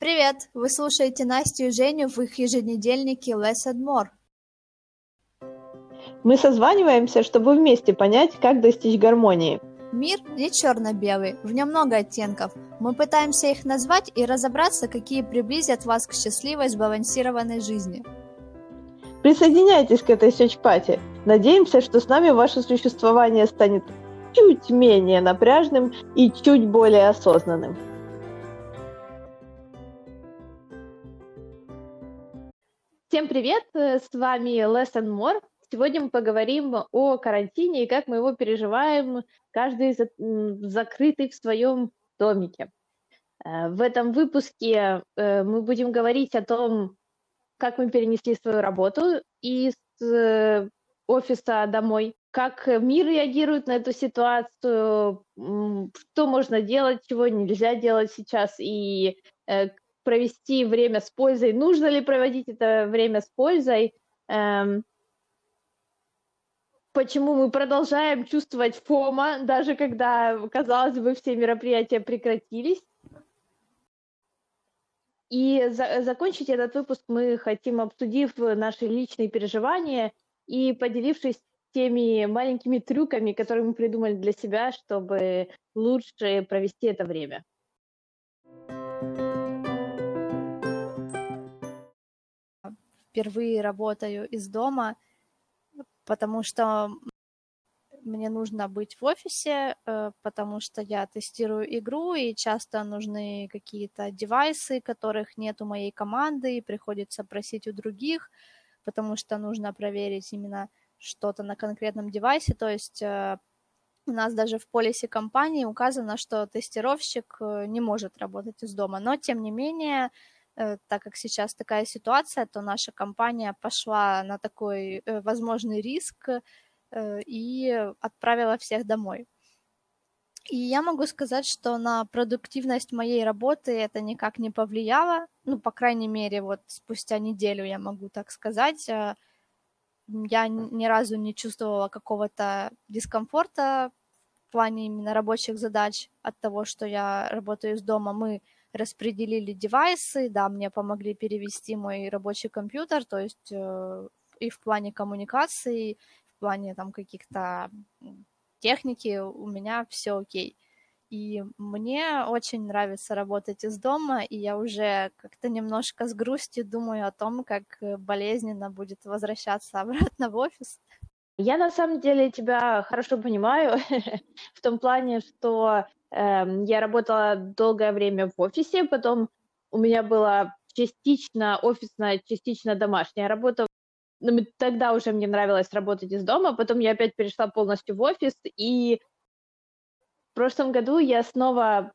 Привет! Вы слушаете Настю и Женю в их еженедельнике Less and More. Мы созваниваемся, чтобы вместе понять, как достичь гармонии. Мир не черно-белый, в нем много оттенков. Мы пытаемся их назвать и разобраться, какие приблизят вас к счастливой, сбалансированной жизни. Присоединяйтесь к этой сечпати. Надеемся, что с нами ваше существование станет чуть менее напряжным и чуть более осознанным. Всем привет, с вами Less and More. Сегодня мы поговорим о карантине и как мы его переживаем, каждый закрытый в своем домике. Э, в этом выпуске э, мы будем говорить о том, как мы перенесли свою работу из э, офиса домой, как мир реагирует на эту ситуацию, что можно делать, чего нельзя делать сейчас, и провести время с пользой, нужно ли проводить это время с пользой, эм, почему мы продолжаем чувствовать фома, даже когда, казалось бы, все мероприятия прекратились. И за закончить этот выпуск мы хотим, обсудив наши личные переживания и поделившись теми маленькими трюками, которые мы придумали для себя, чтобы лучше провести это время. Впервые работаю из дома, потому что мне нужно быть в офисе, э, потому что я тестирую игру, и часто нужны какие-то девайсы, которых нет у моей команды, и приходится просить у других, потому что нужно проверить именно что-то на конкретном девайсе. То есть э, у нас даже в полисе компании указано, что тестировщик э, не может работать из дома, но тем не менее так как сейчас такая ситуация, то наша компания пошла на такой возможный риск Э, и отправила всех домой. И я могу сказать, что на продуктивность моей работы это никак не повлияло. Ну, по крайней мере, вот спустя неделю я могу так сказать. Э, я ни разу не чувствовала какого-то дискомфорта в плане именно рабочих задач от того, что я работаю из дома. Мы распределили девайсы, да, мне помогли перевести мой рабочий компьютер, то есть э, и в плане коммуникации, плане там каких-то техники у меня все окей. И мне очень нравится работать из дома, и я уже как-то немножко с грустью думаю о том, как болезненно будет возвращаться обратно в офис. Я на самом деле тебя хорошо понимаю в том плане, что я работала долгое время в офисе, потом у меня была частично офисная, частично домашняя работа ну, тогда уже мне нравилось работать из дома, потом я опять перешла полностью в офис, и в прошлом году я снова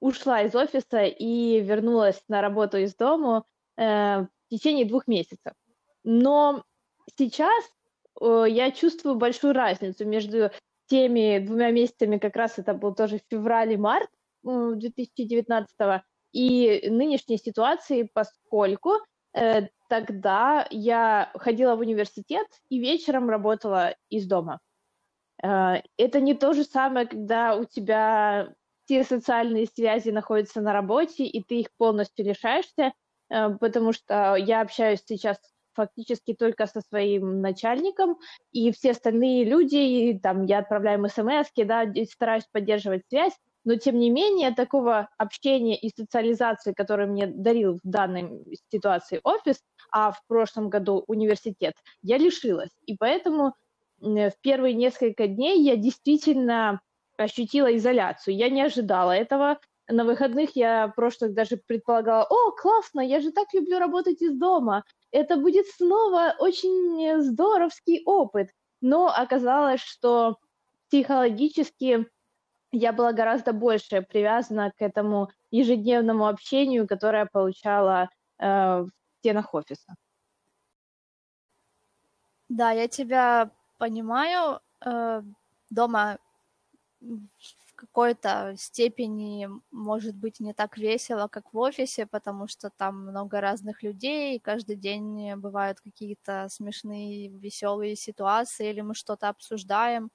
ушла из офиса и вернулась на работу из дома э, в течение двух месяцев. Но сейчас э, я чувствую большую разницу между теми двумя месяцами, как раз это был тоже февраль и март э, 2019 и нынешней ситуации, поскольку э, тогда я ходила в университет и вечером работала из дома. Э, это не то же самое, когда у тебя все социальные связи находятся на работе, и ты их полностью лишаешься, э, потому что я общаюсь сейчас фактически только со своим начальником, и все остальные люди, и, там, я отправляю им смс, да, стараюсь поддерживать связь, но тем не менее такого общения и социализации, которую мне дарил в данной ситуации офис, а в прошлом году университет, я лишилась. И поэтому в первые несколько дней я действительно ощутила изоляцию. Я не ожидала этого. На выходных я прошлых даже предполагала, о, классно, я же так люблю работать из дома. Это будет снова очень здоровский опыт. Но оказалось, что психологически я была гораздо больше привязана к этому ежедневному общению, которое получала э, в стенах офиса. Да, я тебя понимаю. Э, дома какой-то степени может быть не так весело, как в офисе, потому что там много разных людей, и каждый день бывают какие-то смешные, веселые ситуации, или мы что-то обсуждаем.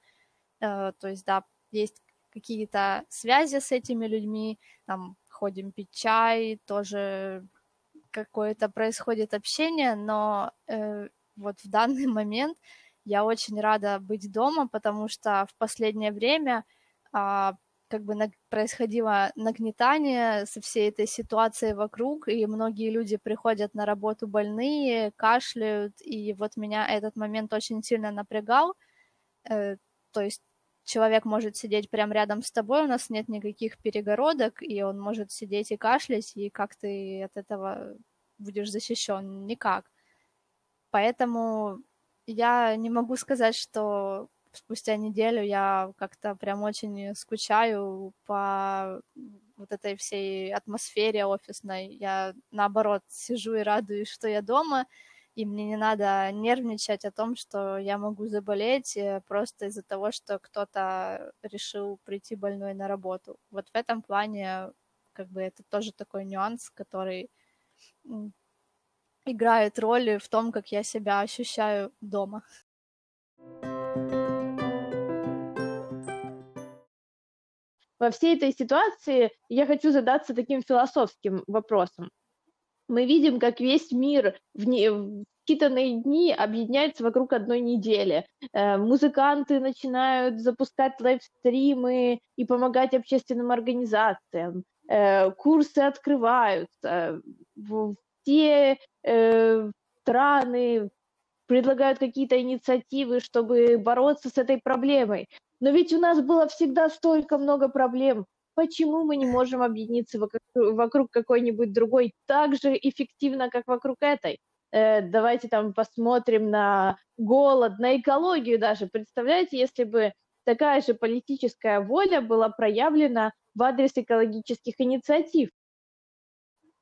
Э, то есть, да, есть какие-то связи с этими людьми, там ходим пить чай, тоже какое-то происходит общение, но э, вот в данный момент я очень рада быть дома, потому что в последнее время как бы происходило нагнетание со всей этой ситуацией вокруг, и многие люди приходят на работу больные, кашляют, и вот меня этот момент очень сильно напрягал. Э, то есть человек может сидеть прямо рядом с тобой, у нас нет никаких перегородок, и он может сидеть и кашлять, и как ты от этого будешь защищен? Никак. Поэтому я не могу сказать, что спустя неделю я как-то прям очень скучаю по вот этой всей атмосфере офисной. Я, наоборот, сижу и радуюсь, что я дома, и мне не надо нервничать о том, что я могу заболеть э, просто из-за того, что кто-то решил прийти больной на работу. Вот в этом плане как бы это тоже такой нюанс, который играет роль в том, как я себя ощущаю дома. Во всей этой ситуации я хочу задаться таким философским вопросом. Мы видим, как весь мир в, не, в считанные дни объединяется вокруг одной недели. Э, музыканты начинают запускать лайвстримы и помогать общественным организациям. Э, курсы открываются. Все э, страны предлагают какие-то инициативы, чтобы бороться с этой проблемой. Но ведь у нас было всегда столько много проблем. Почему мы не можем объединиться вокруг, какой-нибудь другой так же эффективно, как вокруг этой? Э, давайте там посмотрим на голод, на экологию даже. Представляете, если бы такая же политическая воля была проявлена в адрес экологических инициатив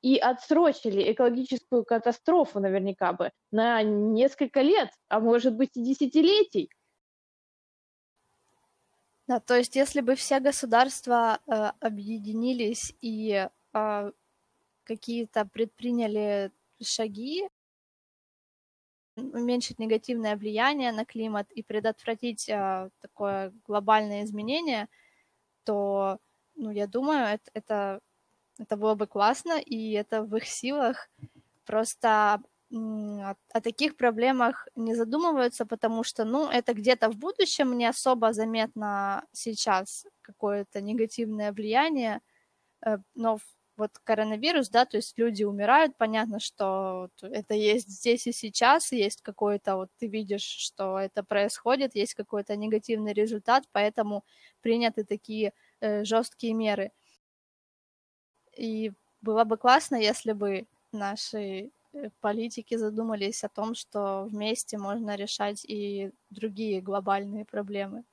и отсрочили экологическую катастрофу наверняка бы на несколько лет, а может быть и десятилетий. Да, то есть если бы все государства э, объединились и э, какие-то предприняли шаги, уменьшить негативное влияние на климат и предотвратить э, такое глобальное изменение, то, ну, я думаю, это, это, это было бы классно, и это в их силах. Просто о, таких проблемах не задумываются, потому что, ну, это где-то в будущем не особо заметно сейчас какое-то негативное влияние, э, но вот коронавирус, да, то есть люди умирают, понятно, что это есть здесь и сейчас, есть какой-то, вот ты видишь, что это происходит, есть какой-то негативный результат, поэтому приняты такие э, жесткие меры. И было бы классно, если бы наши политики задумались о том, что вместе можно решать и другие глобальные проблемы,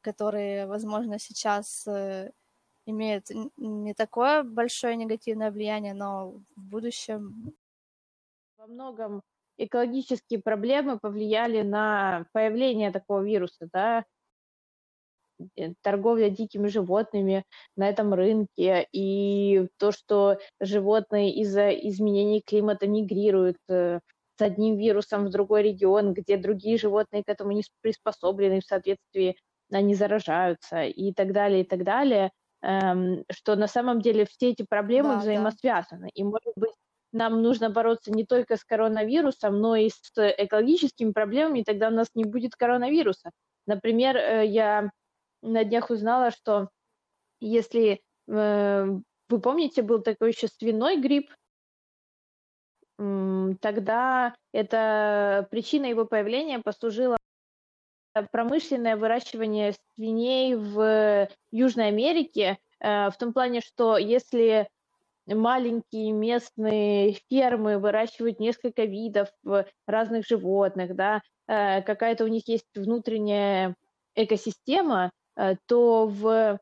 которые, возможно, сейчас э, имеют не такое большое негативное влияние, но в будущем... Во многом экологические проблемы повлияли на появление такого вируса, да, Э, торговля дикими животными на этом рынке, и то, что животные из-за изменений климата мигрируют э, с одним вирусом в другой регион, где другие животные к этому не приспособлены, в соответствии они заражаются и так далее, и так далее, эм, что на самом деле все эти проблемы да, взаимосвязаны. Да. И, может быть, нам нужно бороться не только с коронавирусом, но и с экологическими проблемами, и тогда у нас не будет коронавируса. Например, э, я на днях узнала, что если э, вы помните, был такой еще свиной грипп, тогда это причина его появления послужила промышленное выращивание свиней в Южной Америке, э, в том плане, что если маленькие местные фермы выращивают несколько видов разных животных, да, э, какая-то у них есть внутренняя экосистема, Э, то в,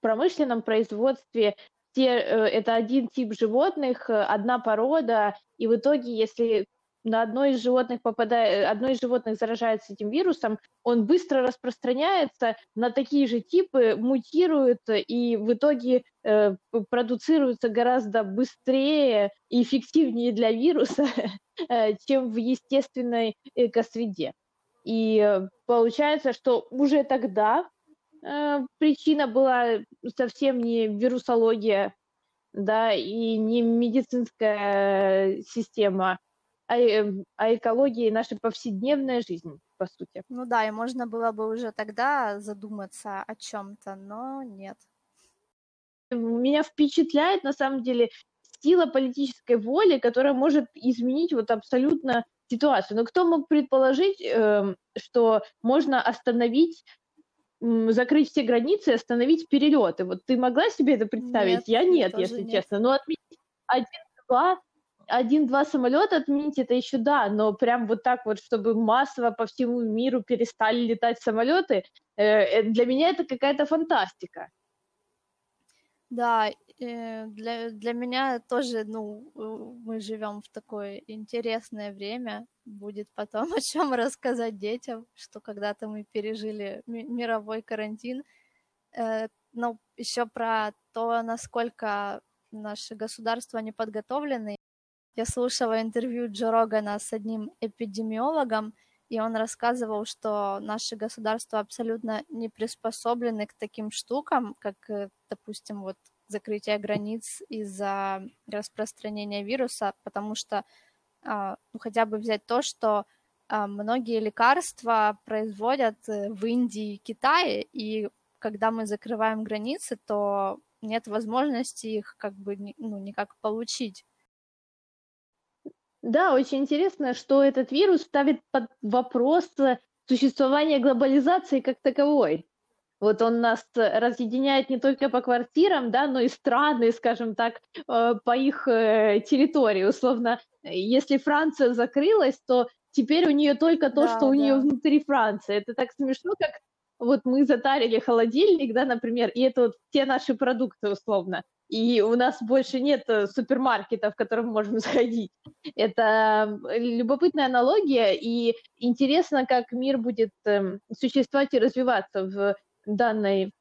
промышленном производстве те, э, это один тип животных, э, одна порода, и в итоге, если на одно из животных попадает, одно из животных заражается этим вирусом, он быстро распространяется на такие же типы, мутирует и в итоге э, продуцируется гораздо быстрее и эффективнее для вируса, э, чем в естественной экосреде. И получается, что уже тогда э, причина была совсем не вирусология, да, и не медицинская система, а, э, а экология и наша повседневная жизнь, по сути. Ну да, и можно было бы уже тогда задуматься о чем-то, но нет. Меня впечатляет, на самом деле, сила политической воли, которая может изменить вот абсолютно ситуацию. Но кто мог предположить, э, что можно остановить закрыть все границы и остановить перелеты. Вот ты могла себе это представить? Нет, я нет, если нет. честно. Но отменить один-два один-два самолета отменить это еще да, но прям вот так вот, чтобы массово по всему миру перестали летать самолеты, э, э, для меня это какая-то фантастика. Да, э, для, для меня тоже, ну, мы живем в такое интересное время. Будет потом о чем рассказать детям, что когда-то мы пережили мировой карантин. Э, но еще про то, насколько наши государства не подготовлены. Я слушала интервью Джо Рогана с одним эпидемиологом, и он рассказывал, что наши государства абсолютно не приспособлены к таким штукам, как, э, допустим, вот закрытие границ из-за распространения вируса, потому что а, ну, хотя бы взять то, что а, многие лекарства производят э, в Индии и Китае, и когда мы закрываем границы, то нет возможности их как бы ну, никак получить. Да, очень интересно, что этот вирус ставит под вопрос существование глобализации как таковой. Вот он нас разъединяет не только по квартирам, да, но и страны, скажем так, э, по их э, территории. Условно, если Франция закрылась, то теперь у нее только то, да, что у да. нее внутри Франции. Это так смешно, как вот мы затарили холодильник, да, например, и это вот те наши продукты условно и у нас больше нет э, супермаркетов, в которые мы можем сходить. Это любопытная аналогия, и интересно, как мир будет эм, существовать и развиваться в данной,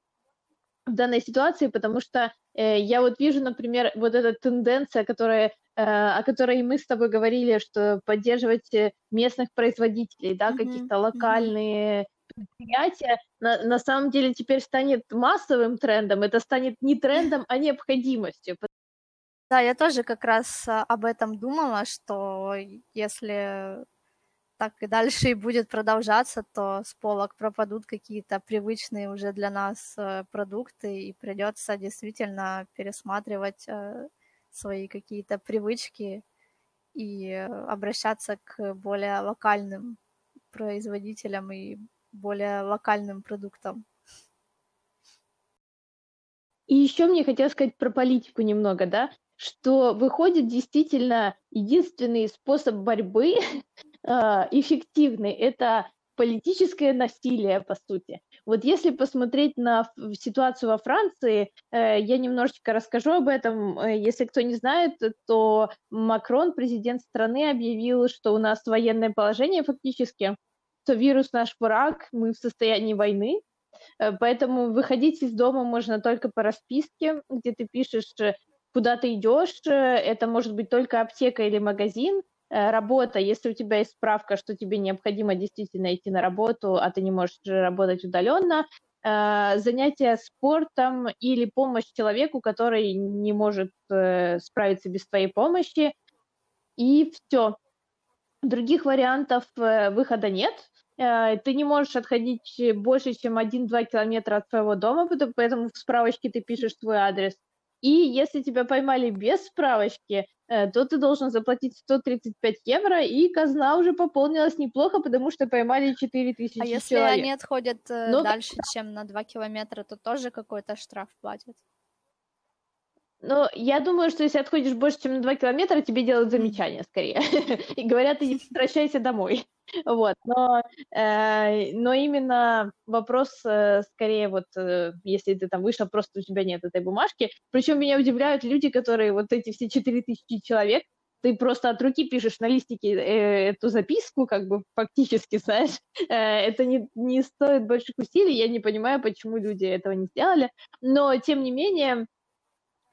в данной ситуации, потому что э, я вот вижу, например, вот эта тенденция, которая э, о которой мы с тобой говорили, что поддерживать местных производителей, да, mm-hmm. каких-то локальные предприятие на, на самом деле теперь станет массовым трендом, это станет не трендом, а необходимостью. Да, я тоже как раз а, об этом думала, что если так и дальше и будет продолжаться, то с полок пропадут какие-то привычные уже для нас э, продукты, и придется действительно пересматривать э, свои какие-то привычки и обращаться к более локальным производителям и более локальным продуктам. И еще мне хотелось сказать про политику немного, да, что выходит действительно единственный способ борьбы а, эффективный – это политическое насилие, по сути. Вот если посмотреть на ситуацию во Франции, э, я немножечко расскажу об этом. Э, если кто не знает, то Макрон, президент страны, объявил, что у нас военное положение фактически, что вирус наш враг, мы в состоянии войны, э, поэтому выходить из дома можно только по расписке, где ты пишешь, э, куда ты идешь, э, это может быть только аптека или магазин, работа, если у тебя есть справка, что тебе необходимо действительно идти на работу, а ты не можешь работать удаленно, занятия спортом или помощь человеку, который не может справиться без твоей помощи, и все. Других вариантов выхода нет, ты не можешь отходить больше, чем 1-2 километра от своего дома, поэтому в справочке ты пишешь свой адрес. И если тебя поймали без справочки, э, то ты должен заплатить 135 евро, и казна уже пополнилась неплохо, потому что поймали 4000 человек. А если человек. они отходят э, Но... дальше, чем на 2 километра, то тоже какой-то штраф платят? Но я думаю, что если отходишь больше, чем на 2 километра, тебе делают замечание скорее. И говорят, иди возвращайся домой. Вот. Но, э, но именно вопрос э, скорее вот, э, если ты там вышел, просто у тебя нет этой бумажки. Причем меня удивляют люди, которые вот эти все 4000 человек, ты просто от руки пишешь на листике э, эту записку, как бы фактически, знаешь, э, это не, не стоит больших усилий, я не понимаю, почему люди этого не сделали, но тем не менее,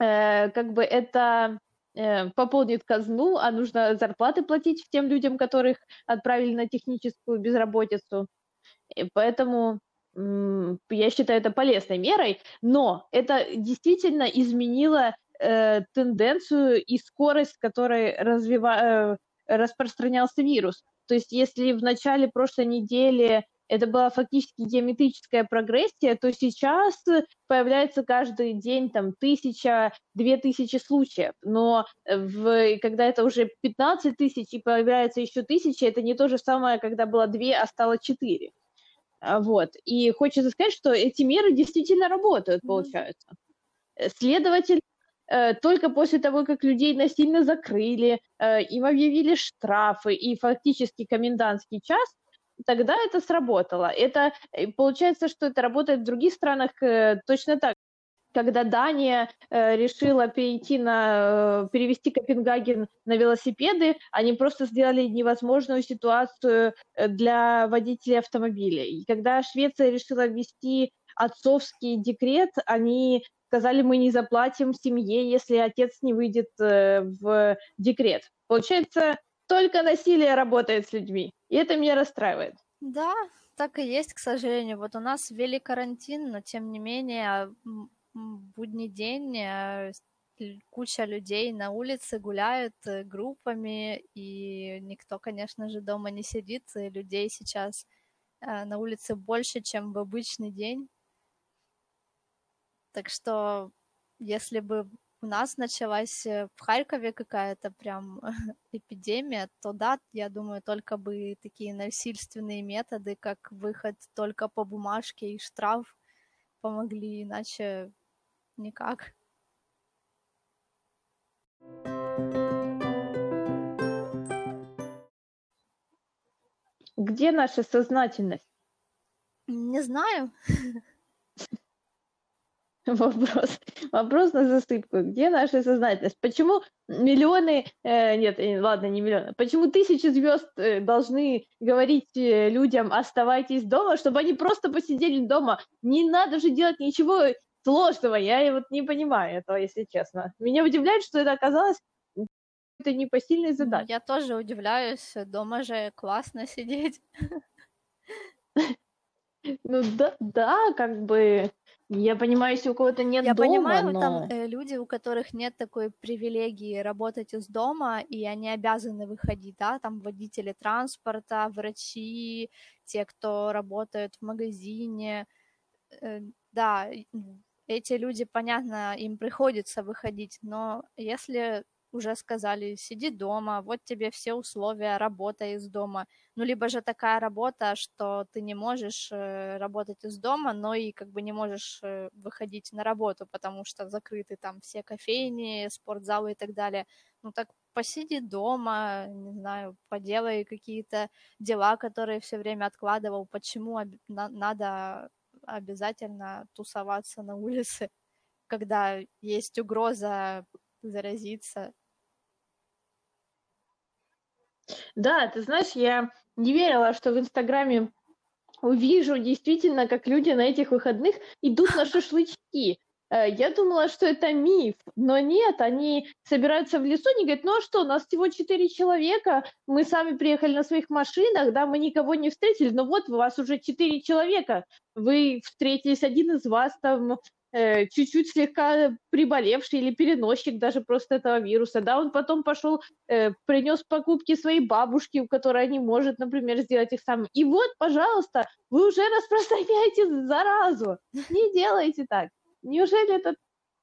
Э, как бы это э, пополнит казну, а нужно зарплаты платить тем людям, которых отправили на техническую безработицу. И поэтому я считаю это полезной мерой, но это действительно изменило э, тенденцию и скорость, с которой развива... э, распространялся вирус. То есть если в начале прошлой недели это была фактически геометрическая прогрессия, то сейчас появляется каждый день там тысяча, две тысячи случаев. Но в, когда это уже 15 тысяч и появляется еще тысяча, это не то же самое, когда было две, а стало четыре. А, вот. И хочется сказать, что эти меры действительно работают, получается. Следовательно, э, только после того, как людей насильно закрыли, э, им объявили штрафы и фактически комендантский час, тогда это сработало. Это э, получается, что это работает в других странах точно так когда Дания э, решила перейти на, э, перевести Копенгаген на велосипеды, они просто сделали невозможную ситуацию э, для водителей автомобилей. И когда Швеция решила ввести отцовский декрет, они сказали, мы не заплатим семье, если отец не выйдет э, в декрет. Получается, только насилие работает с людьми, и это меня расстраивает. Да, так и есть, к сожалению. Вот у нас ввели карантин, но тем не менее будний день, э, куча людей на улице гуляют э, группами, и никто, конечно же, дома не сидит, и людей сейчас э, на улице больше, чем в обычный день. Так что, если бы у нас началась в Харькове какая-то прям эпидемия, то да, я думаю, только бы такие насильственные методы, как выход только по бумажке и штраф помогли, иначе никак. Где наша сознательность? Не знаю. Вопрос. Вопрос на засыпку. Где наша сознательность? Почему миллионы, э, нет, э, ладно, не миллионы, почему тысячи звезд э, должны говорить э, людям оставайтесь дома, чтобы они просто посидели дома? Не надо же делать ничего сложного. Я вот не понимаю этого, если честно. Меня удивляет, что это оказалось это непосильной задачей. Я тоже удивляюсь. Дома же классно сидеть. Ну да, да, как бы я понимаю, если у кого-то нет Я дома, понимаю, но... там э, люди, у которых нет такой привилегии работать из дома, и они обязаны выходить, да, там водители транспорта, врачи, те, кто работают в магазине, э, да, эти люди, понятно, им приходится выходить, но если уже сказали, сиди дома, вот тебе все условия, работа из дома. Ну, либо же такая работа, что ты не можешь э, работать из дома, но и как бы не можешь э, выходить на работу, потому что закрыты там все кофейни, спортзалы и так далее. Ну, так посиди дома, не знаю, поделай какие-то дела, которые все время откладывал. Почему надо обязательно тусоваться на улице, когда есть угроза заразиться. Да, ты знаешь, я не верила, что в Инстаграме увижу действительно, как люди на этих выходных идут на шашлычки. Э, я думала, что это миф, но нет, они собираются в лесу, они говорят, ну а что, нас всего четыре человека, мы сами приехали на своих машинах, да, мы никого не встретили, но вот у вас уже четыре человека, вы встретились, один из вас там чуть-чуть слегка приболевший или переносчик даже просто этого вируса, да, он потом пошел, э, принес покупки своей бабушке, у которой не может, например, сделать их сам. И вот, пожалуйста, вы уже распространяете заразу. Не делайте так. Неужели это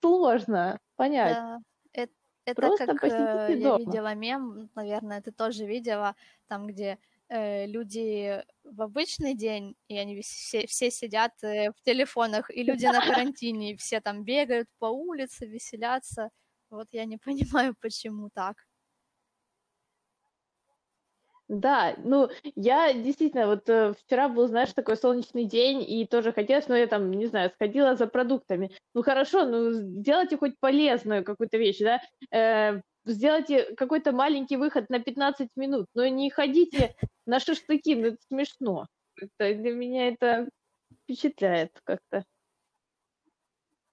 сложно понять? Да. Это, это Просто как э, я видела мем, наверное, ты тоже видела, там, где э, люди в обычный день, и они все, все сидят э, в телефонах, и люди на карантине, и все там бегают по улице, веселятся. Вот я не понимаю, почему так. Да, ну, я действительно, вот э, вчера был, знаешь, такой солнечный день, и тоже хотелось, но я там, не знаю, сходила за продуктами. Ну, хорошо, ну, сделайте хоть полезную какую-то вещь, да, э, сделайте какой-то маленький выход на 15 минут, но не ходите на шашлыки, ну, это смешно. Это, для меня это впечатляет как-то.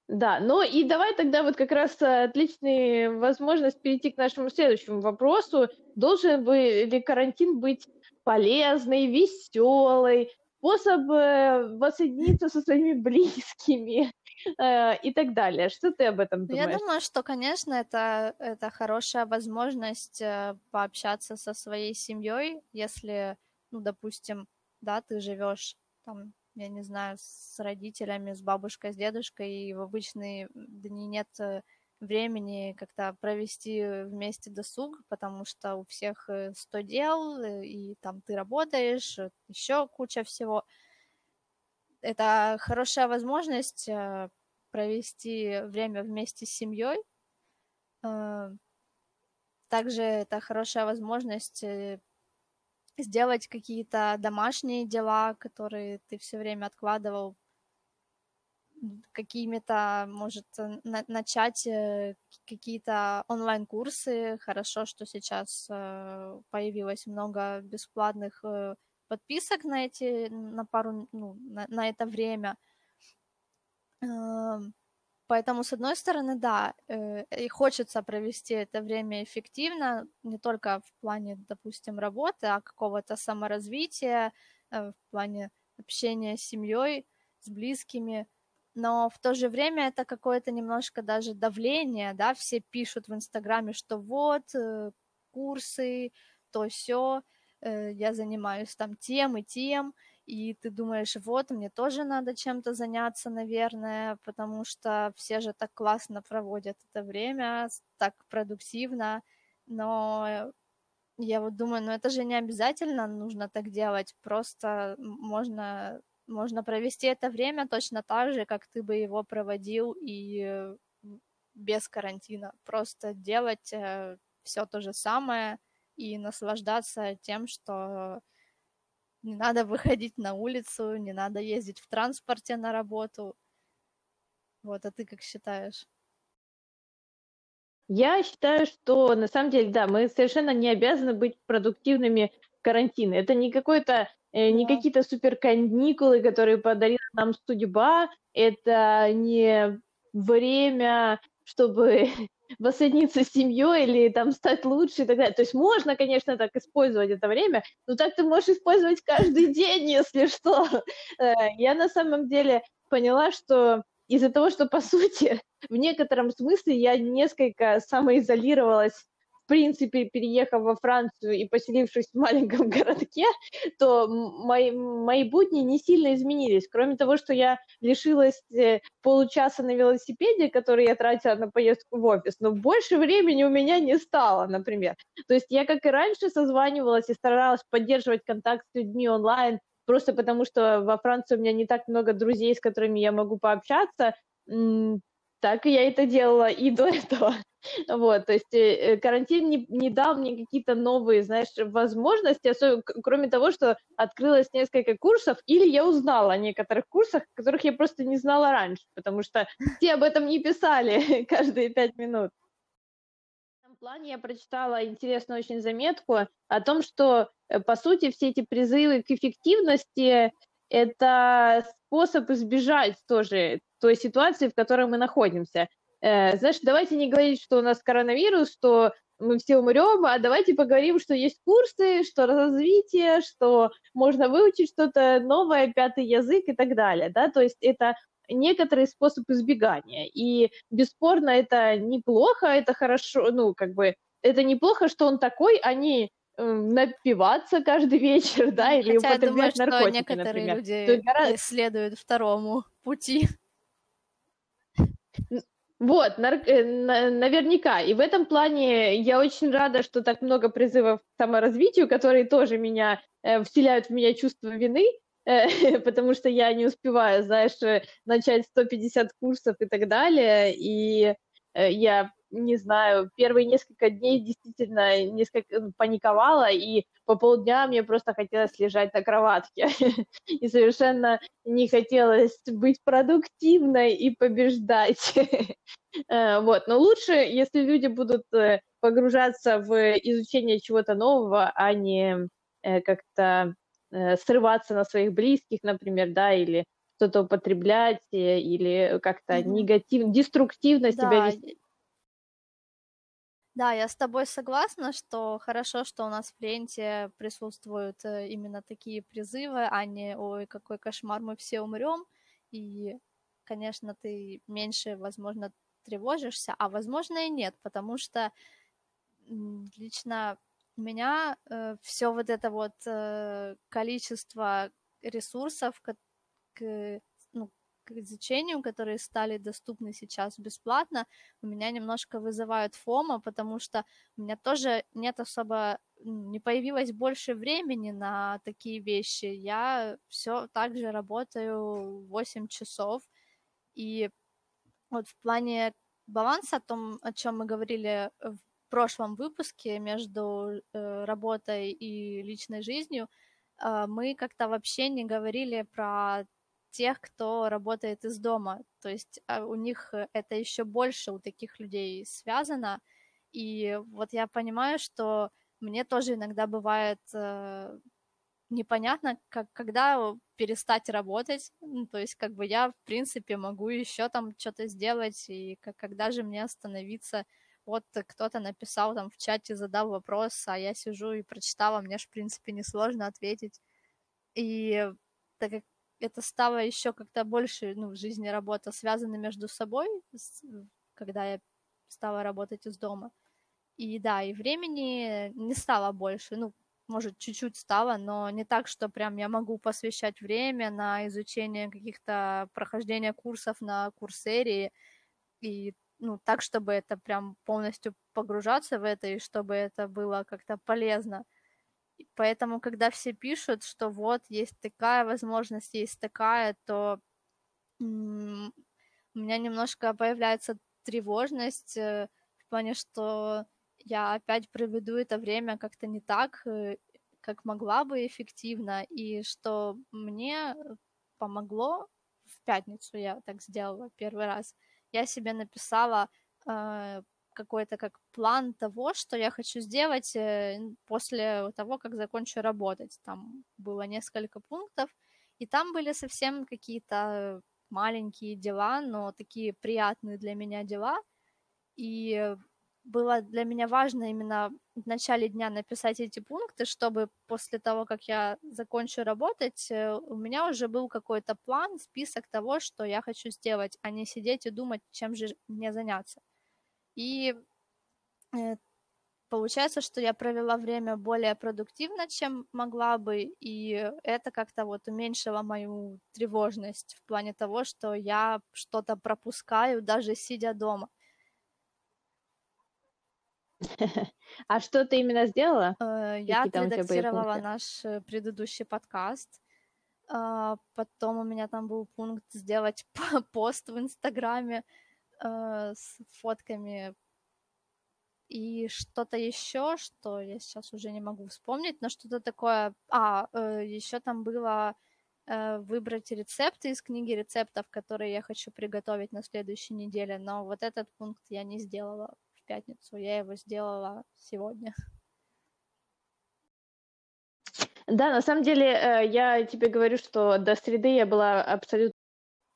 Да, ну и давай тогда вот как раз э, отличная возможность перейти к нашему следующему вопросу. Должен бы ли карантин быть полезный, веселый? способ э, воссоединиться со своими близкими э, и так далее. Что ты об этом думаешь? Я думаю, что, конечно, это, это хорошая возможность э, пообщаться со своей семьей, если, ну, допустим, да, ты живешь там, я не знаю, с родителями, с бабушкой, с дедушкой, и в обычные дни нет времени как-то провести вместе досуг, потому что у всех 100 э, дел, э, и там ты работаешь, э, еще куча всего. Это хорошая возможность провести время вместе с семьей. Также это хорошая возможность сделать какие-то домашние дела, которые ты все время откладывал, какими-то, может, на начать э, какие-то онлайн-курсы. Хорошо, что сейчас э, появилось много бесплатных э, подписок на эти, на пару, ну, на, на это время. Эм, поэтому, с одной стороны, да, и хочется провести это время эффективно, не только в плане, допустим, работы, а какого-то саморазвития, в плане общения с семьей, с близкими – но в то же время это какое-то немножко даже давление, да, все пишут в Инстаграме, что вот, э, курсы, то все, э, я занимаюсь там тем и тем, и ты думаешь, вот, мне тоже надо чем-то заняться, наверное, потому что все же так классно проводят это время, так продуктивно, но я вот думаю, ну это же не обязательно нужно так делать, просто можно можно провести это время точно так же, как ты бы его проводил и без карантина. Просто делать э, все то же самое и наслаждаться тем, что не надо выходить на улицу, не надо ездить в транспорте на работу. Вот, а ты как считаешь? Я считаю, что на самом деле, да, мы совершенно не обязаны быть продуктивными в карантине. Это не какой-то Э, не какие-то супер каникулы, которые подарила нам судьба, это не время, чтобы воссоединиться с семьей или там стать лучше и так далее. То есть можно, конечно, так использовать это время, но так ты можешь использовать каждый день, если что. Э, я на самом деле поняла, что из-за того, что, по сути, в некотором смысле я несколько самоизолировалась принципе, переехав во Францию и поселившись в маленьком городке, то мои, мои будни не сильно изменились. Кроме того, что я лишилась э, получаса на велосипеде, который я тратила на поездку в офис, но больше времени у меня не стало, например. То есть я, как и раньше, созванивалась и старалась поддерживать контакт с людьми онлайн, просто потому что во Франции у меня не так много друзей, с которыми я могу пообщаться, так я это делала и до этого. Вот, то есть э, карантин не, не дал мне какие-то новые, знаешь, возможности, особенно, кроме того, что открылось несколько курсов, или я узнала о некоторых курсах, которых я просто не знала раньше, потому что все об этом не писали каждые пять минут. В плане я прочитала интересную очень заметку о том, что, э, по сути, все эти призывы к эффективности – это способ избежать тоже той ситуации, в которой мы находимся. Э, знаешь, давайте не говорить, что у нас коронавирус, что мы все умрем, а давайте поговорим, что есть курсы, что развитие, что можно выучить что-то новое, пятый язык и так далее, да, то есть это некоторый способ избегания, и бесспорно это неплохо, это хорошо, ну, как бы, это неплохо, что он такой, а не напиваться каждый вечер, да, или Хотя употреблять я думаю, наркотики, что некоторые например. люди гораздо... следуют второму пути. Вот, нар- э, наверняка. И в этом плане я очень рада, что так много призывов к саморазвитию, которые тоже меня э, вселяют в меня чувство вины, э, потому что я не успеваю, знаешь, э, начать 150 курсов и так далее. И э, я не знаю, первые несколько дней действительно несколько паниковала, и по полдня мне просто хотелось лежать на кроватке. И совершенно не хотелось быть продуктивной и побеждать. Э, вот. Но лучше, если люди будут э, погружаться в изучение чего-то нового, а не э, как-то срываться на своих близких, например, да, или что-то употреблять, или как-то негативно, деструктивно да. себя вести. Да, я с тобой согласна, что хорошо, что у нас в ленте присутствуют э, именно такие призывы, а не «Ой, какой кошмар, мы все умрем». И, конечно, ты меньше, возможно, тревожишься, а возможно и нет, потому что лично у меня э, все вот это вот э, количество ресурсов к, к, к изучению, которые стали доступны сейчас бесплатно, у меня немножко вызывают фома, потому что у меня тоже нет особо, не появилось больше времени на такие вещи. Я все так же работаю 8 часов, и вот в плане баланса, о том, о чем мы говорили в прошлом выпуске между э, работой и личной жизнью, э, мы как-то вообще не говорили про тех, кто работает из дома. То есть а, у них это еще больше у таких людей связано. И вот я понимаю, что мне тоже иногда бывает э, непонятно, как, когда перестать работать. Ну, то есть, как бы я, в принципе, могу еще там что-то сделать, и как, когда же мне остановиться. Вот кто-то написал там в чате, задал вопрос, а я сижу и прочитала, мне же, в принципе, несложно ответить. И так как это стало еще как-то больше, ну, в жизни работа связана между собой, когда я стала работать из дома. И да, и времени не стало больше, ну, может, чуть-чуть стало, но не так, что прям я могу посвящать время на изучение каких-то прохождения курсов на курсерии и ну, так, чтобы это прям полностью погружаться в это и чтобы это было как-то полезно. Поэтому, когда все пишут, что вот есть такая возможность, есть такая, то у меня немножко появляется тревожность э, в плане, что я опять проведу это время как-то не так, э, как могла бы эффективно, и что мне помогло в пятницу, я так сделала первый раз, я себе написала э, какой-то как план того, что я хочу сделать э, после того, как закончу работать. Там было несколько пунктов, и там были совсем какие-то маленькие дела, но такие приятные для меня дела. И было для меня важно именно в начале дня написать эти пункты, чтобы после того, как я закончу работать, э, у меня уже был какой-то план, список того, что я хочу сделать, а не сидеть и думать, чем же мне заняться. И э, получается, что я провела время более продуктивно, чем могла бы, и это как-то вот уменьшило мою тревожность в плане того, что я что-то пропускаю, даже сидя дома. А что ты именно сделала? Э, я отредактировала наш э, предыдущий подкаст. А, потом у меня там был пункт сделать пост в Инстаграме э, с фотками и что-то еще, что я сейчас уже не могу вспомнить, но что-то такое. А, еще там было выбрать рецепты из книги рецептов, которые я хочу приготовить на следующей неделе, но вот этот пункт я не сделала пятницу. Я его сделала сегодня. Да, на самом деле э, я тебе говорю, что до среды я была абсолютно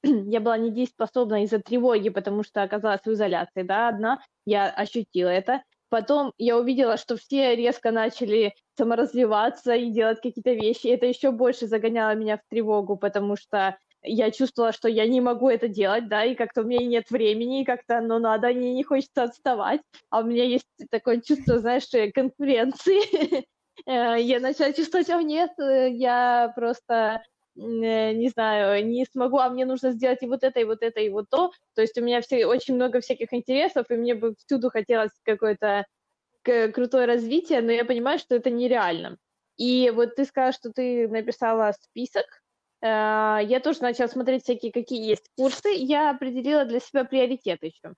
я была недееспособна из-за тревоги, потому что оказалась в изоляции, да, одна, я ощутила это. Потом я увидела, что все резко начали саморазвиваться и делать какие-то вещи. Это еще больше загоняло меня в тревогу, потому что я чувствовала, что я не могу это делать, да, и как-то у меня нет времени, и как-то, ну, надо, мне не хочется отставать, а у меня есть такое чувство, знаешь, конкуренции. Э, я начала чувствовать, а нет, э, я просто э, не знаю, не смогу, а мне нужно сделать и вот это, и вот это, и вот то. То есть у меня все, очень много всяких интересов, и мне бы всюду хотелось какое-то крутое развитие, но я понимаю, что это нереально. И вот ты сказала, что ты написала список, Э, я тоже начала смотреть всякие, какие есть курсы. Я определила для себя приоритеты еще.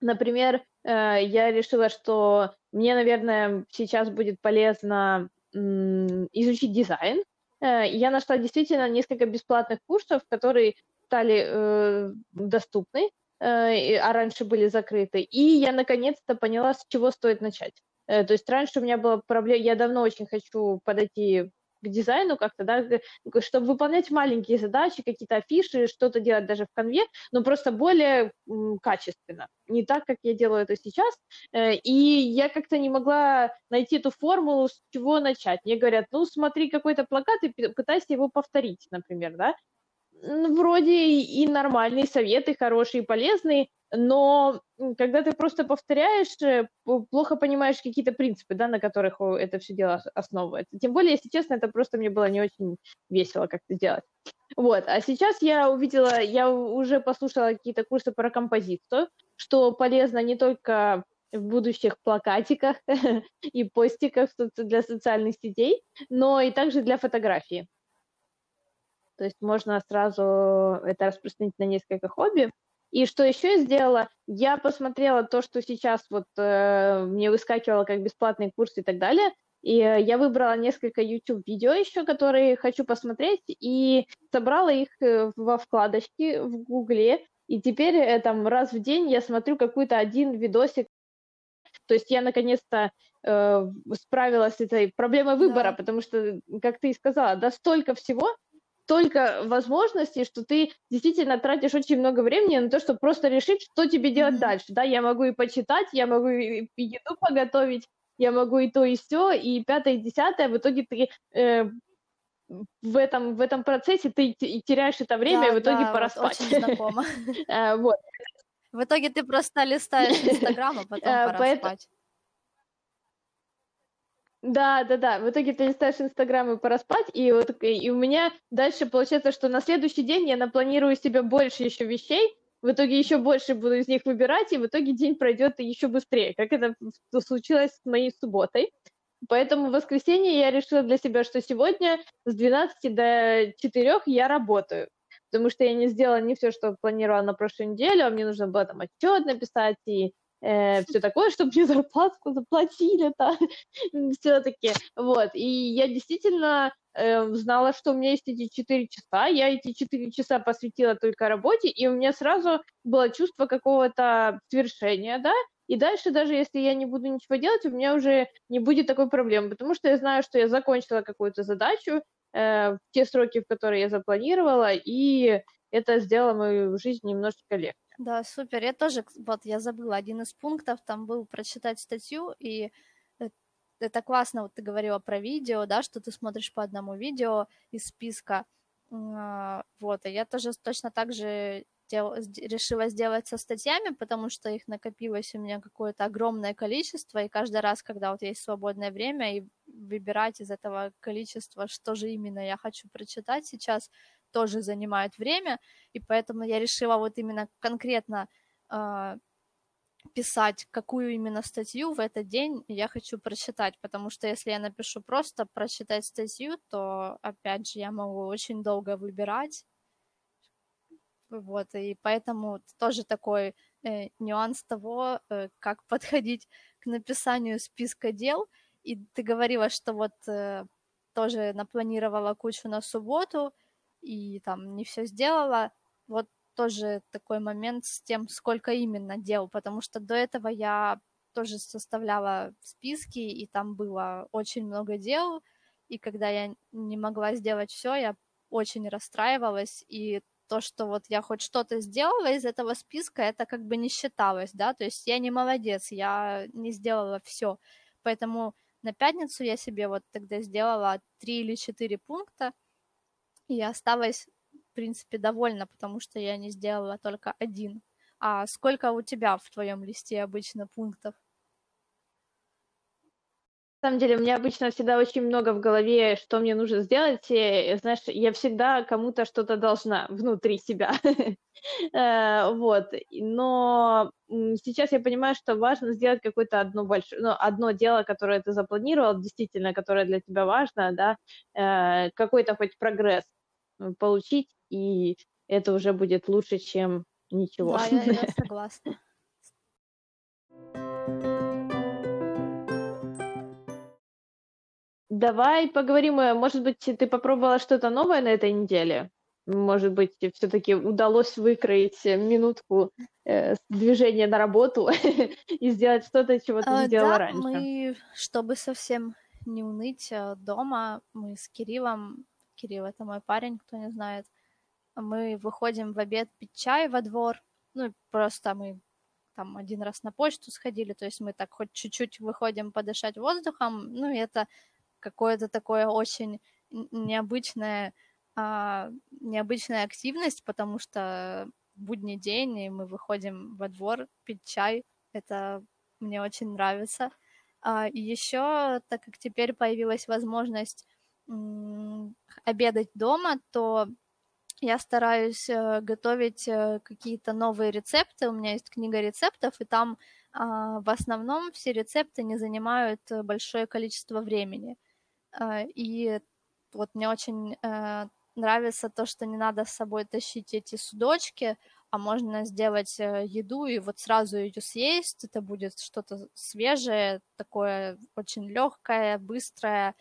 Например, э, я решила, что мне, наверное, сейчас будет полезно изучить дизайн. Э, я нашла действительно несколько бесплатных курсов, которые стали доступны, а раньше были закрыты. И я наконец-то поняла, с чего стоит начать. То есть раньше у меня была проблема, я давно очень хочу подойти к дизайну как-то, да, чтобы выполнять маленькие задачи, какие-то афиши, что-то делать даже в конве, но просто более качественно, не так, как я делаю это сейчас. Э, и я как-то не могла найти эту формулу, с чего начать. Мне говорят, ну, смотри какой-то плакат и пытайся его повторить, например, да. Вроде и нормальные советы, хорошие полезные, но когда ты просто повторяешь, э, плохо понимаешь какие-то принципы, да, на которых это все дело основывается. Тем более, если честно, это просто мне было не очень весело как-то делать. Вот, а сейчас я увидела, я уже послушала какие-то курсы про композицию, что полезно не только в будущих плакатиках и постиках для социальных сетей, но и также для фотографии. То есть можно сразу это распространить на несколько хобби. И что еще я сделала? Я посмотрела то, что сейчас вот э, мне выскакивало как бесплатный курс и так далее. И э, я выбрала несколько YouTube-видео еще, которые хочу посмотреть, и собрала их э, во вкладочки в Гугле. И теперь э, там раз в день я смотрю какой-то один видосик. То есть я наконец-то э, справилась с этой проблемой выбора, да. потому что, как ты и сказала, да, столько всего, столько возможностей, что ты действительно тратишь очень много времени на то, чтобы просто решить, что тебе делать mm-hmm. дальше. Да, я могу и почитать, я могу и еду поготовить, я могу и то, и все, и пятое, и десятое. В итоге ты э, в этом, в этом процессе ты теряешь это время, да, и в итоге да, пора вот спать. Очень знакомо. Э, вот. В итоге ты просто листаешь Инстаграм, а потом э, пора спать. Да, да, да. В итоге ты листаешь Инстаграм и пора спать, и вот и у меня дальше получается, что на следующий день я напланирую себе больше еще вещей, в итоге еще больше буду из них выбирать, и в итоге день пройдет еще быстрее, как это случилось с моей субботой. Поэтому в воскресенье я решила для себя, что сегодня с 12 до 4 я работаю, потому что я не сделала не все, что планировала на прошлую неделю, а мне нужно было там отчет написать и э, все такое, чтобы мне зарплату заплатили-то все-таки. Вот. И я действительно э, знала, что у меня есть эти четыре часа. Я эти четыре часа посвятила только работе, и у меня сразу было чувство какого-то свершения, да, и дальше, даже если я не буду ничего делать, у меня уже не будет такой проблемы, потому что я знаю, что я закончила какую-то задачу э, в те сроки, в которые я запланировала, и это сделало мою жизнь немножечко легче. Да, супер. Я тоже, вот я забыла, один из пунктов там был прочитать статью, и это классно, вот ты говорила про видео, да, что ты смотришь по одному видео из списка, а, вот, и я тоже точно так же дел, решила сделать со статьями, потому что их накопилось у меня какое-то огромное количество, и каждый раз, когда вот есть свободное время, и выбирать из этого количества, что же именно я хочу прочитать сейчас, тоже занимает время, и поэтому я решила вот именно конкретно э, писать, какую именно статью в этот день я хочу прочитать, потому что если я напишу просто прочитать статью, то, опять же, я могу очень долго выбирать, вот, и поэтому тоже такой э, нюанс того, э, как подходить к написанию списка дел, и ты говорила, что вот э, тоже напланировала кучу на субботу, и там не все сделала. Вот тоже такой момент с тем, сколько именно дел, потому что до этого я тоже составляла списки, и там было очень много дел, и когда я не могла сделать все, я очень расстраивалась, и то, что вот я хоть что-то сделала из этого списка, это как бы не считалось, да, то есть я не молодец, я не сделала все, поэтому на пятницу я себе вот тогда сделала три или четыре пункта, и осталась, в принципе, довольна, потому что я не сделала только один. А сколько у тебя в твоем листе обычно пунктов? На самом деле, у меня обычно всегда очень много в голове, что мне нужно сделать. И, знаешь, я всегда кому-то что-то должна внутри себя. Э, вот. Но сейчас я понимаю, что важно сделать какое-то одно большое, ну, одно дело, которое ты запланировал, действительно, которое для тебя важно, да, э, какой-то хоть прогресс получить, и это уже будет лучше, чем ничего. Да, я, я согласна. Давай поговорим, э, может быть, ты попробовала что-то новое на этой неделе? Может быть, все-таки удалось выкроить минутку э, движения на работу и сделать что-то, чего ты не делала да, раньше? мы, чтобы совсем не уныть э, дома. Мы с Кириллом, Кирилл это мой парень, кто не знает, мы выходим в обед пить чай во двор, ну, просто мы там один раз на почту сходили, то есть мы так хоть чуть-чуть выходим подышать воздухом, ну, и это какое-то такое очень необычное, а, необычная активность, потому что будний день, и мы выходим во двор пить чай, это мне очень нравится. А, и еще, так как теперь появилась возможность обедать дома, то я стараюсь э, готовить э, какие-то новые рецепты. У меня есть книга рецептов, и там а, в основном все рецепты не занимают э, большое количество времени. И вот мне очень нравится то, что не надо с собой тащить эти судочки, а можно сделать еду и вот сразу ее съесть. Это будет что-то свежее, такое очень легкое, быстрое.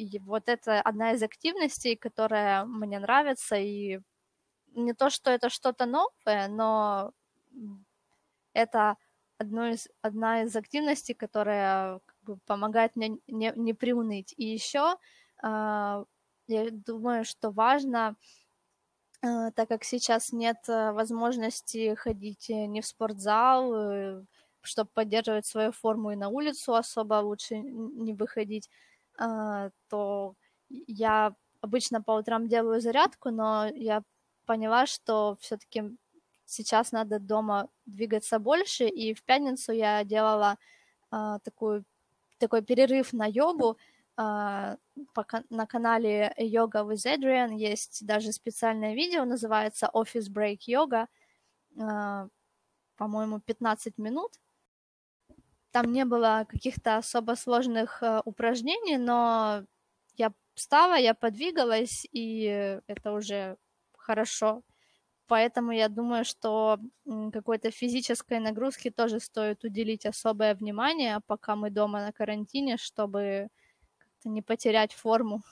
И вот это одна из активностей, которая мне нравится, и не то, что это что-то новое, но это одно из, одна из активностей, которая как бы, помогает мне не, не приуныть. И еще э, я думаю, что важно, э, так как сейчас нет э, возможности ходить не в спортзал, э, чтобы поддерживать свою форму и на улицу особо лучше не выходить, а, то я обычно по утрам делаю зарядку, но я поняла, что все-таки сейчас надо дома двигаться больше, и в пятницу я делала а, такую, такой перерыв на йогу. А, на канале Yoga with Adrian есть даже специальное видео, называется Office Break Yoga, а, по-моему, 15 минут, там не было каких-то особо сложных э, упражнений, но я встала, я подвигалась, и это уже хорошо. Поэтому я думаю, что какой-то физической нагрузке тоже стоит уделить особое внимание, пока мы дома на карантине, чтобы не потерять форму.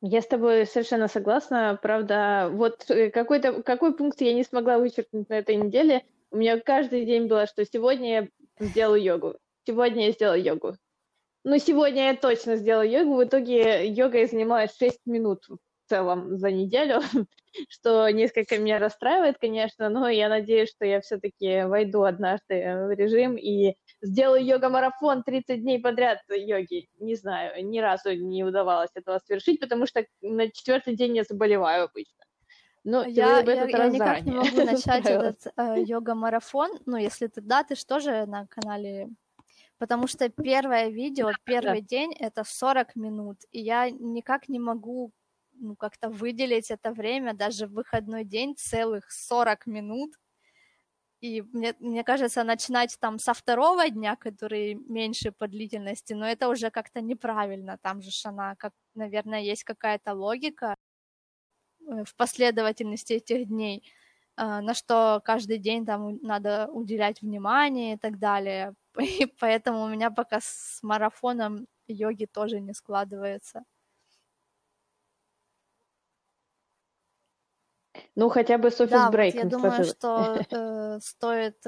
Я с тобой совершенно согласна. Правда, вот э, какой-то какой пункт я не смогла вычеркнуть на этой неделе. У меня каждый день было, что сегодня я сделаю йогу. Сегодня я сделаю йогу. Ну, сегодня я точно сделаю йогу. В итоге йогой занималась 6 минут в целом за неделю, что несколько меня расстраивает, конечно, но я надеюсь, что я все-таки войду однажды в режим и сделаю йога-марафон 30 дней подряд йоги. Не знаю, ни разу не удавалось этого совершить, потому что на четвертый день я заболеваю обычно. Ну, я, я, я никак не могу начать этот э, йога-марафон, ну, если ты, да, ты же тоже на канале, потому что первое видео, первый да. день — это 40 минут, и я никак не могу ну, как-то выделить это время, даже в выходной день целых 40 минут, и мне, мне кажется, начинать там со второго дня, который меньше по длительности, но это уже как-то неправильно. Там же она, как, наверное, есть какая-то логика э, в последовательности этих дней, э, на что каждый день там надо уделять внимание и так далее. И поэтому у меня пока с марафоном йоги тоже не складывается. Ну, хотя бы с офис-брейком. Да, вот я думаю, что э, стоит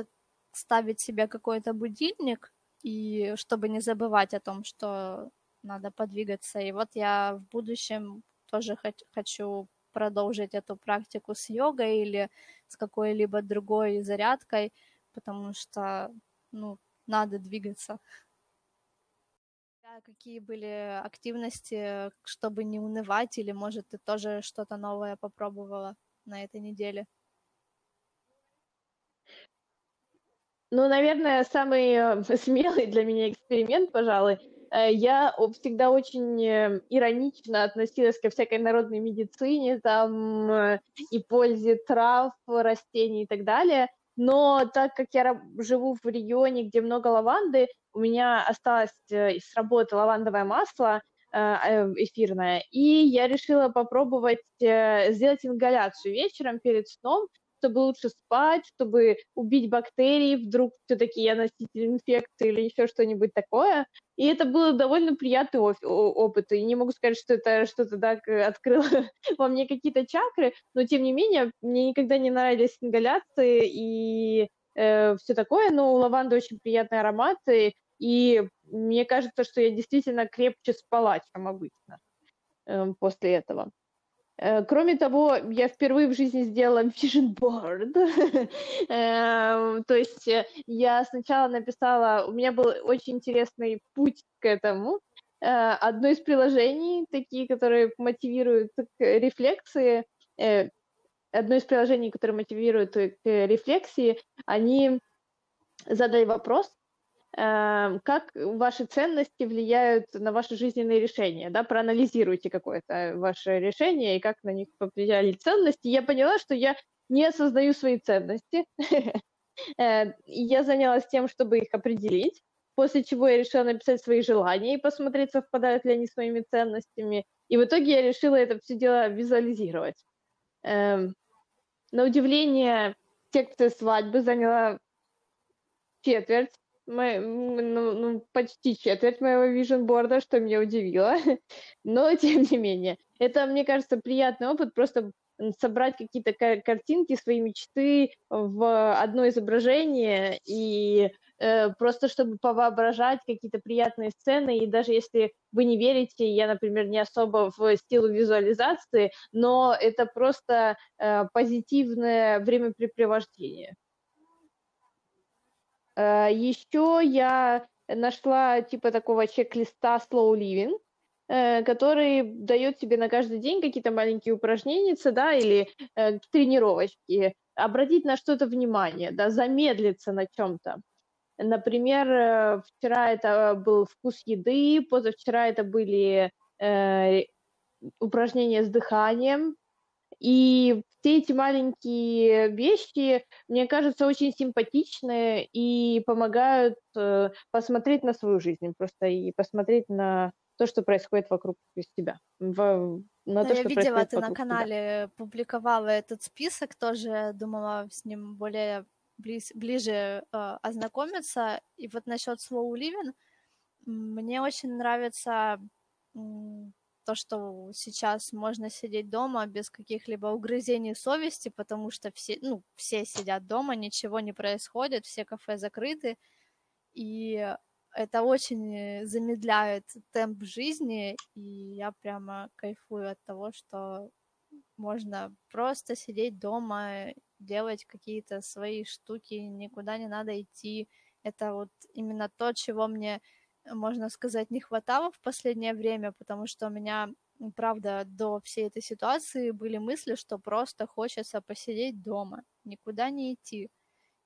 ставить себе какой-то будильник, и чтобы не забывать о том, что надо подвигаться. И вот я в будущем тоже хочу продолжить эту практику с йогой или с какой-либо другой зарядкой, потому что, ну, надо двигаться. Какие были активности, чтобы не унывать, или, может, ты тоже что-то новое попробовала? На этой неделе? Ну, наверное, самый э, смелый для меня эксперимент, пожалуй. Э, я всегда очень э, иронично относилась ко всякой народной медицине, там, и пользе трав, растений и так далее. Но так как я живу в регионе, где много лаванды, у меня осталось с работы лавандовое масло, эфирная. И я решила попробовать э, сделать ингаляцию вечером перед сном, чтобы лучше спать, чтобы убить бактерии, вдруг все-таки я носитель инфекции или еще что-нибудь такое. И это был довольно приятный опыт. И не могу сказать, что это что-то так открыло во мне какие-то чакры, но тем не менее, мне никогда не нравились ингаляции, и э, все такое, но у лаванды очень приятный аромат, и, и мне кажется, что я действительно крепче спала, чем обычно э, после этого. Э, кроме того, я впервые в жизни сделала vision board. Э, то есть э, я сначала написала, у меня был очень интересный путь к этому. Одно из приложений, такие, которые мотивируют к рефлексии, одно из приложений, которые мотивируют к рефлексии, они задали вопрос, Эм, как ваши ценности влияют на ваши жизненные решения, да, проанализируйте какое-то ваше решение и как на них повлияли ценности. Я поняла, что я не осознаю свои ценности, э, я занялась тем, чтобы их определить, после чего я решила написать свои желания и посмотреть, совпадают ли они с моими ценностями, и в итоге я решила это все дело визуализировать. Эм, на удивление, секция свадьбы заняла четверть мы, ну, ну, почти четверть моего vision борда, что меня удивило. Но, тем не менее, это, мне кажется, приятный опыт, просто собрать какие-то картинки, свои мечты в одно изображение и э, просто чтобы повоображать какие-то приятные сцены, и даже если вы не верите, я, например, не особо в стилу визуализации, но это просто э, позитивное времяпрепровождение. Э, Еще я нашла типа такого чек-листа Slow Living, э, который дает тебе на каждый день какие-то маленькие упражнения, да, или э, тренировочки, обратить на что-то внимание, да, замедлиться на чем-то. Например, вчера это был вкус еды, позавчера это были э, упражнения с дыханием, и все эти маленькие вещи, мне кажется, очень симпатичные и помогают э, посмотреть на свою жизнь просто и посмотреть на то, что происходит вокруг себя. В, на то, я что видела, ты на канале тебя. публиковала этот список, тоже думала с ним более близ, ближе э, ознакомиться. И вот насчет slow living, мне очень нравится то, что сейчас можно сидеть дома без каких-либо угрызений совести, потому что все, ну, все сидят дома, ничего не происходит, все кафе закрыты, и это очень замедляет темп жизни, и я прямо кайфую от того, что можно просто сидеть дома, делать какие-то свои штуки, никуда не надо идти. Это вот именно то, чего мне можно сказать, не хватало в последнее время, потому что у меня, правда, до всей этой ситуации были мысли, что просто хочется посидеть дома, никуда не идти.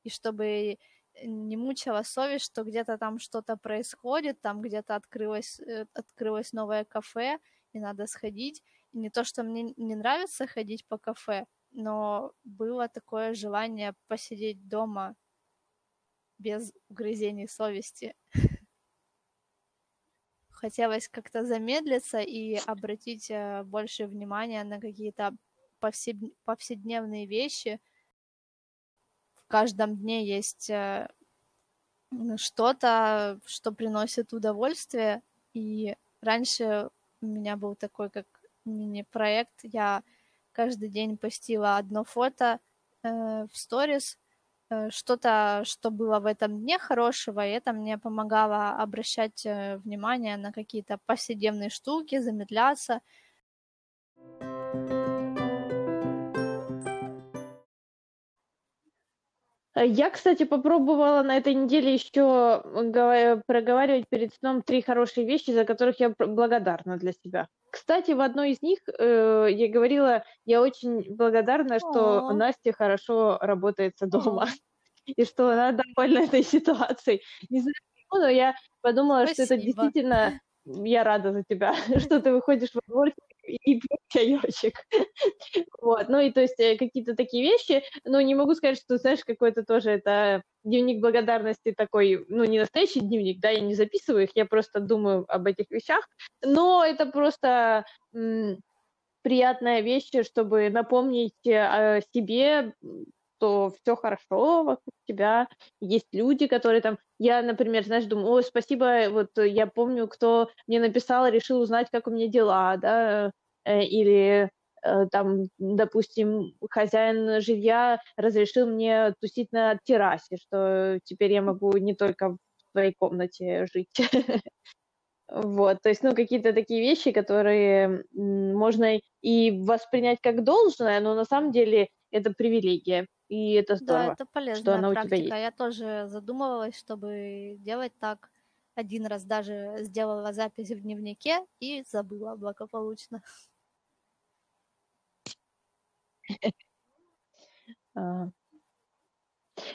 И чтобы не мучила совесть, что где-то там что-то происходит, там где-то открылось, э, открылось новое кафе, и надо сходить. И не то, что мне не нравится ходить по кафе, но было такое желание посидеть дома без угрызений совести. хотелось как-то замедлиться и обратить э, больше внимания на какие-то повседневные вещи. В каждом дне есть э, что-то, что приносит удовольствие. И раньше у меня был такой как мини-проект. Я каждый день постила одно фото э, в сторис, что-то, что было в этом дне хорошего, и это мне помогало обращать э, внимание на какие-то повседневные штуки, замедляться. Я, кстати, попробовала на этой неделе еще проговаривать перед сном три хорошие вещи, за которых я благодарна для себя. Кстати, в одной из них э, я говорила, я очень благодарна, что О. Настя хорошо работается дома. И что она довольна этой ситуацией. Не знаю, почему, но я подумала, Спасибо. что это действительно я рада за тебя, что ты выходишь во двор и пьешь чаечек. вот, ну и то есть э, какие-то такие вещи, но не могу сказать, что, знаешь, какой-то тоже это дневник благодарности такой, ну, не настоящий дневник, да, я не записываю их, я просто думаю об этих вещах, но это просто приятная вещь, чтобы напомнить о себе, что все хорошо вокруг тебя, есть люди, которые там, я, например, знаешь, думаю, ой, спасибо, вот я помню, кто мне написал, решил узнать, как у меня дела, да, э, или э, там, допустим, хозяин жилья разрешил мне тусить на террасе, что теперь я могу не только в своей комнате жить. Вот, то есть, ну, какие-то такие вещи, которые можно и воспринять как должное, но на самом деле это привилегия, и это здорово, Да, это что полезная она у тебя практика. есть. Я тоже задумывалась, чтобы делать так. Один раз даже сделала запись в дневнике и забыла благополучно.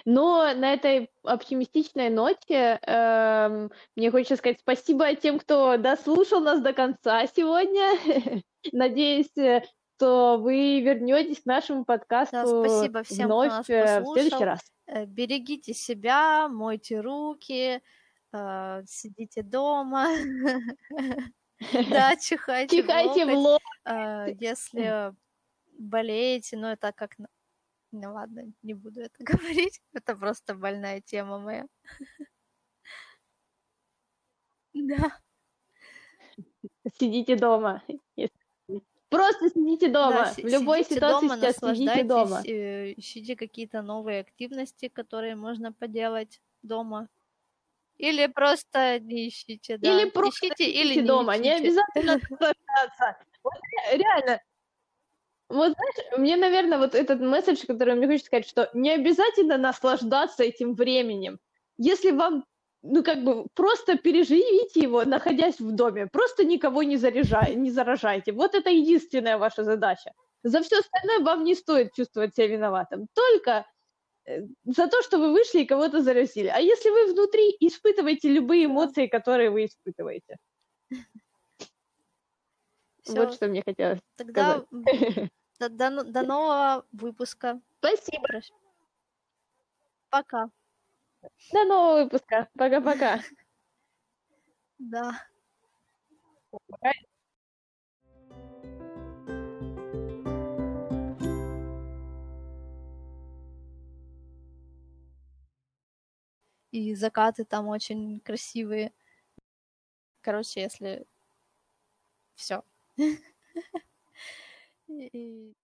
Но на этой оптимистичной ноте эм, мне хочется сказать спасибо тем, кто дослушал нас до конца сегодня. Надеюсь, э, что вы вернетесь к нашему Да, подкасту спасибо всем, кто вновь нас э, в следующий раз. Э, Берегите себя, мойте руки, э, сидите дома. Да, чихайте Чихайте в лоб. Если болеете, ну это как... Ну ладно, не буду это говорить. Это просто больная тема моя. Да, Сидите дома. Просто сидите да, дома. си- В любой ситуации дома, сейчас сидите дома. э, ищите какие-то новые активности, которые можно поделать дома. Или просто не ищите, да. Или просто Ищите или сидите не дома. Не ищите. обязательно наслаждаться. Вот ре- реально. Вот знаешь, мне, наверное, вот этот месседж, который мне хочется сказать, что не обязательно наслаждаться этим временем. Если вам, ну, как бы, просто переживите его, находясь в доме. Просто никого не, заряжай, не заражайте. Вот это единственная ваша задача. За все остальное вам не стоит чувствовать себя виноватым. Только э, за то, что вы вышли и кого-то заразили. А если вы внутри, испытываете любые эмоции, которые вы испытываете. Вот Всё, что мне хотелось тогда сказать. до, до до нового выпуска. Спасибо. Пока. До нового выпуска. Пока-пока. Да. И закаты там очень красивые. Короче, если все.